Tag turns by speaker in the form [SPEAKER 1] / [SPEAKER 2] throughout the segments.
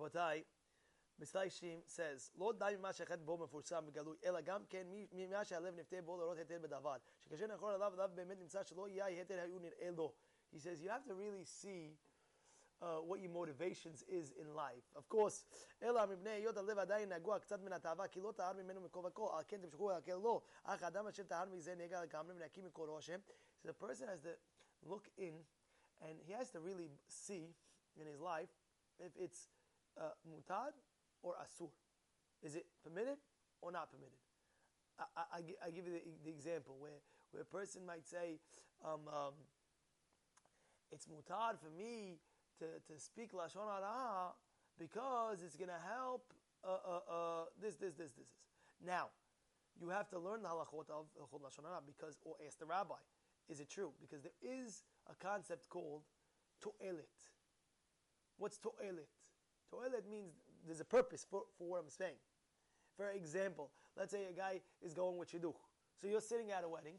[SPEAKER 1] Rabotai, Mislashim says, לא די ממה שאחד בו מפורסם בגלוי, אלא גם כן ממה שהלב נפתה בו לראות היתר בדבר. שכאשר נכון עליו, עליו באמת נמצא שלא יהיה היתר היו נראה לו. He says, you have to really see uh, what your motivations is in life. Of course, אלא מבני היות הלב עדיין נגוע קצת מן התאווה, כי לא טהר ממנו מכל וכל, על כן תמשכו להקל לו. אך האדם אשר טהר מזה נגע לגמרי ונקי מכל רושם. So the person has to look in, and he has to really see in his life if it's uh, mutad or asur. Is it permitted or not permitted? I, I, I give you the, the, example where, where a person might say, um, um, it's mutad for me to, to speak Lashon Hara because it's going to help uh, uh, uh, this, this, this, this, this. Now, you have to learn the halachot of Lashon Hara because, or ask the rabbi, is it true? Because there is a concept called to'elit. What's to'elet? To'elet means there's a purpose for, for what I'm saying. For example, let's say a guy is going with shidduch. So you're sitting at a wedding.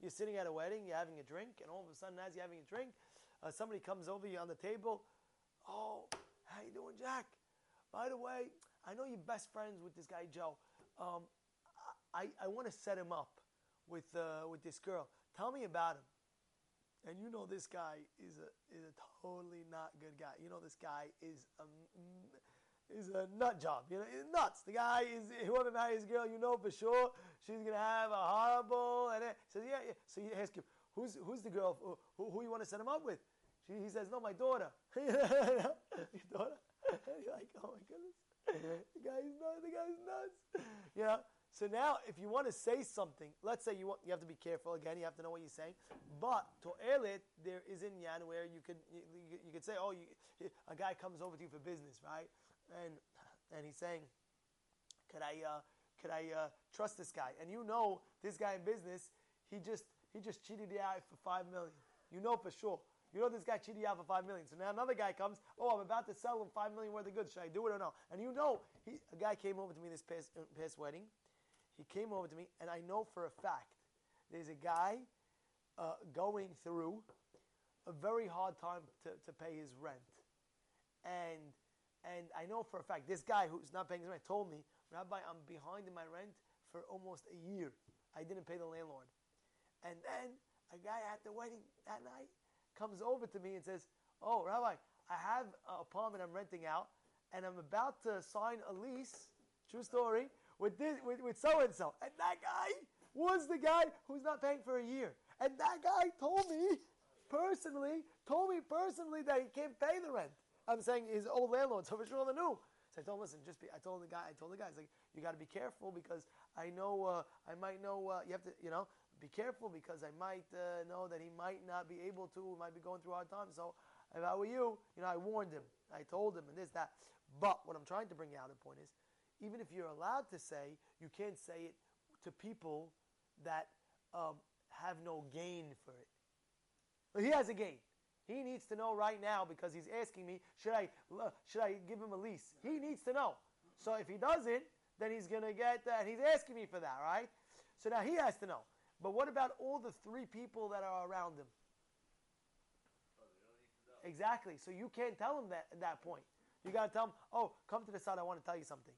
[SPEAKER 1] You're sitting at a wedding, you're having a drink, and all of a sudden, as you're having a drink, uh, somebody comes over you on the table. Oh, how you doing, Jack? By the way, I know you're best friends with this guy Joe. Um, I, I want to set him up with, uh, with this girl. Tell me about him and you know this guy is a is a totally not good guy. You know this guy is a is a nut job. You know, he's nuts. The guy is whoever marries girl, you know for sure she's gonna have a horrible. And he says, yeah, yeah. So you ask him, who's who's the girl? Who, who, who you want to set him up with? She, he says, no, my daughter. You're like, oh my goodness, the guy's nuts. The guy's nuts. You know. So now, if you want to say something, let's say you want, you have to be careful. Again, you have to know what you're saying. But to it, there is in yan where you could you, you could say, oh, you, a guy comes over to you for business, right? And and he's saying, could I uh, could I uh, trust this guy? And you know this guy in business, he just he just cheated you out for five million. You know for sure. You know this guy cheated you out for five million. So now another guy comes, oh, I'm about to sell him five million worth of goods. Should I do it or no? And you know, he, a guy came over to me this past, past wedding he came over to me, and I know for a fact there's a guy uh, going through a very hard time to, to pay his rent. And, and I know for a fact this guy who's not paying his rent told me, Rabbi, I'm behind in my rent for almost a year. I didn't pay the landlord. And then a guy at the wedding that night comes over to me and says, Oh, Rabbi, I have an apartment I'm renting out, and I'm about to sign a lease. True story with this with, so and so. And that guy was the guy who's not paying for a year. And that guy told me personally, told me personally that he can't pay the rent. I'm saying his old landlord, so for sure the new. So I told him, listen, just be, I told the guy, I told the guy, like, you got to be careful because I know, uh, I might know, uh, you have to, you know, be careful because I might uh, know that he might not be able to, might be going through hard times. So if I were you, you know, I warned him, I told him and this, that. But what I'm trying to bring out the point is, even if you're allowed to say, you can't say it to people that um, have no gain for it. But he has a gain. He needs to know right now because he's asking me, should I, should I give him a lease? He needs to know. So if he doesn't, then he's going to get that. He's asking me for that, right? So now he has to know. But what about all the three people that are around him? Exactly. So you can't tell him that at that point. You got to tell him, oh, come to the side. I want to tell you something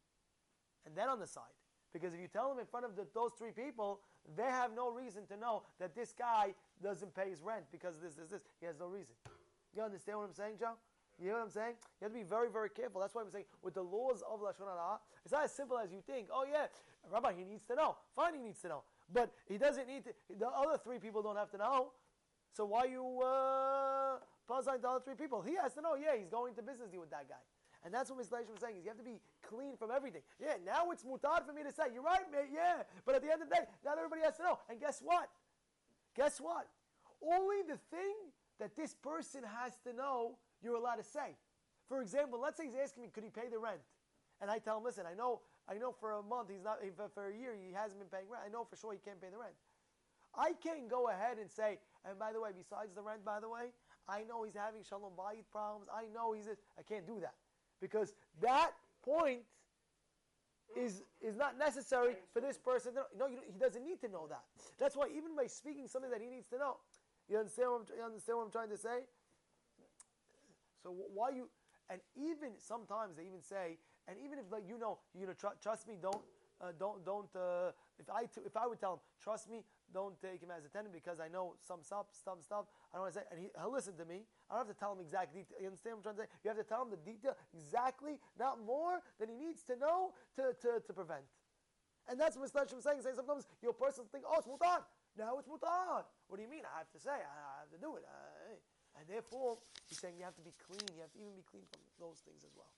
[SPEAKER 1] and then on the side. Because if you tell them in front of the, those three people, they have no reason to know that this guy doesn't pay his rent because this, this, this. He has no reason. You understand what I'm saying, Joe? You hear what I'm saying? You have to be very, very careful. That's why I'm saying with the laws of Lashon Hara, it's not as simple as you think. Oh yeah, Rabbi, he needs to know. Fine, he needs to know. But he doesn't need to, the other three people don't have to know. So why you uh, puzzling the other three people? He has to know, yeah, he's going to business deal with that guy. And that's what Mr. was saying, is you have to be clean from everything. Yeah, now it's mutad for me to say, you're right, mate, yeah. But at the end of the day, not everybody has to know. And guess what? Guess what? Only the thing that this person has to know, you're allowed to say. For example, let's say he's asking me, could he pay the rent? And I tell him, listen, I know, I know for a month he's not, for a year he hasn't been paying rent. I know for sure he can't pay the rent. I can't go ahead and say, and by the way, besides the rent, by the way, I know he's having shalom bayit problems. I know he's. I can't do that. Because that point is, is not necessary for this person. To know. No, he doesn't need to know that. That's why even by speaking something that he needs to know, you understand what I'm, you understand what I'm trying to say? So why you, And even sometimes they even say, and even if like you know, you know, tr- trust me, don't, uh, don't, don't. Uh, if I t- if I would tell him, trust me, don't take him as a tenant because I know some stuff, some stuff. I don't want to say, and he, will listen to me. I don't have to tell him exactly. You understand what I'm trying to say? You have to tell him the detail exactly, not more than he needs to know to, to, to prevent. And that's what Mr. Hashem saying. Saying sometimes your person think, oh, it's mutar. Now it's mutar. What do you mean? I have to say. I have to do it. Uh, and therefore, he's saying you have to be clean. You have to even be clean from those things as well.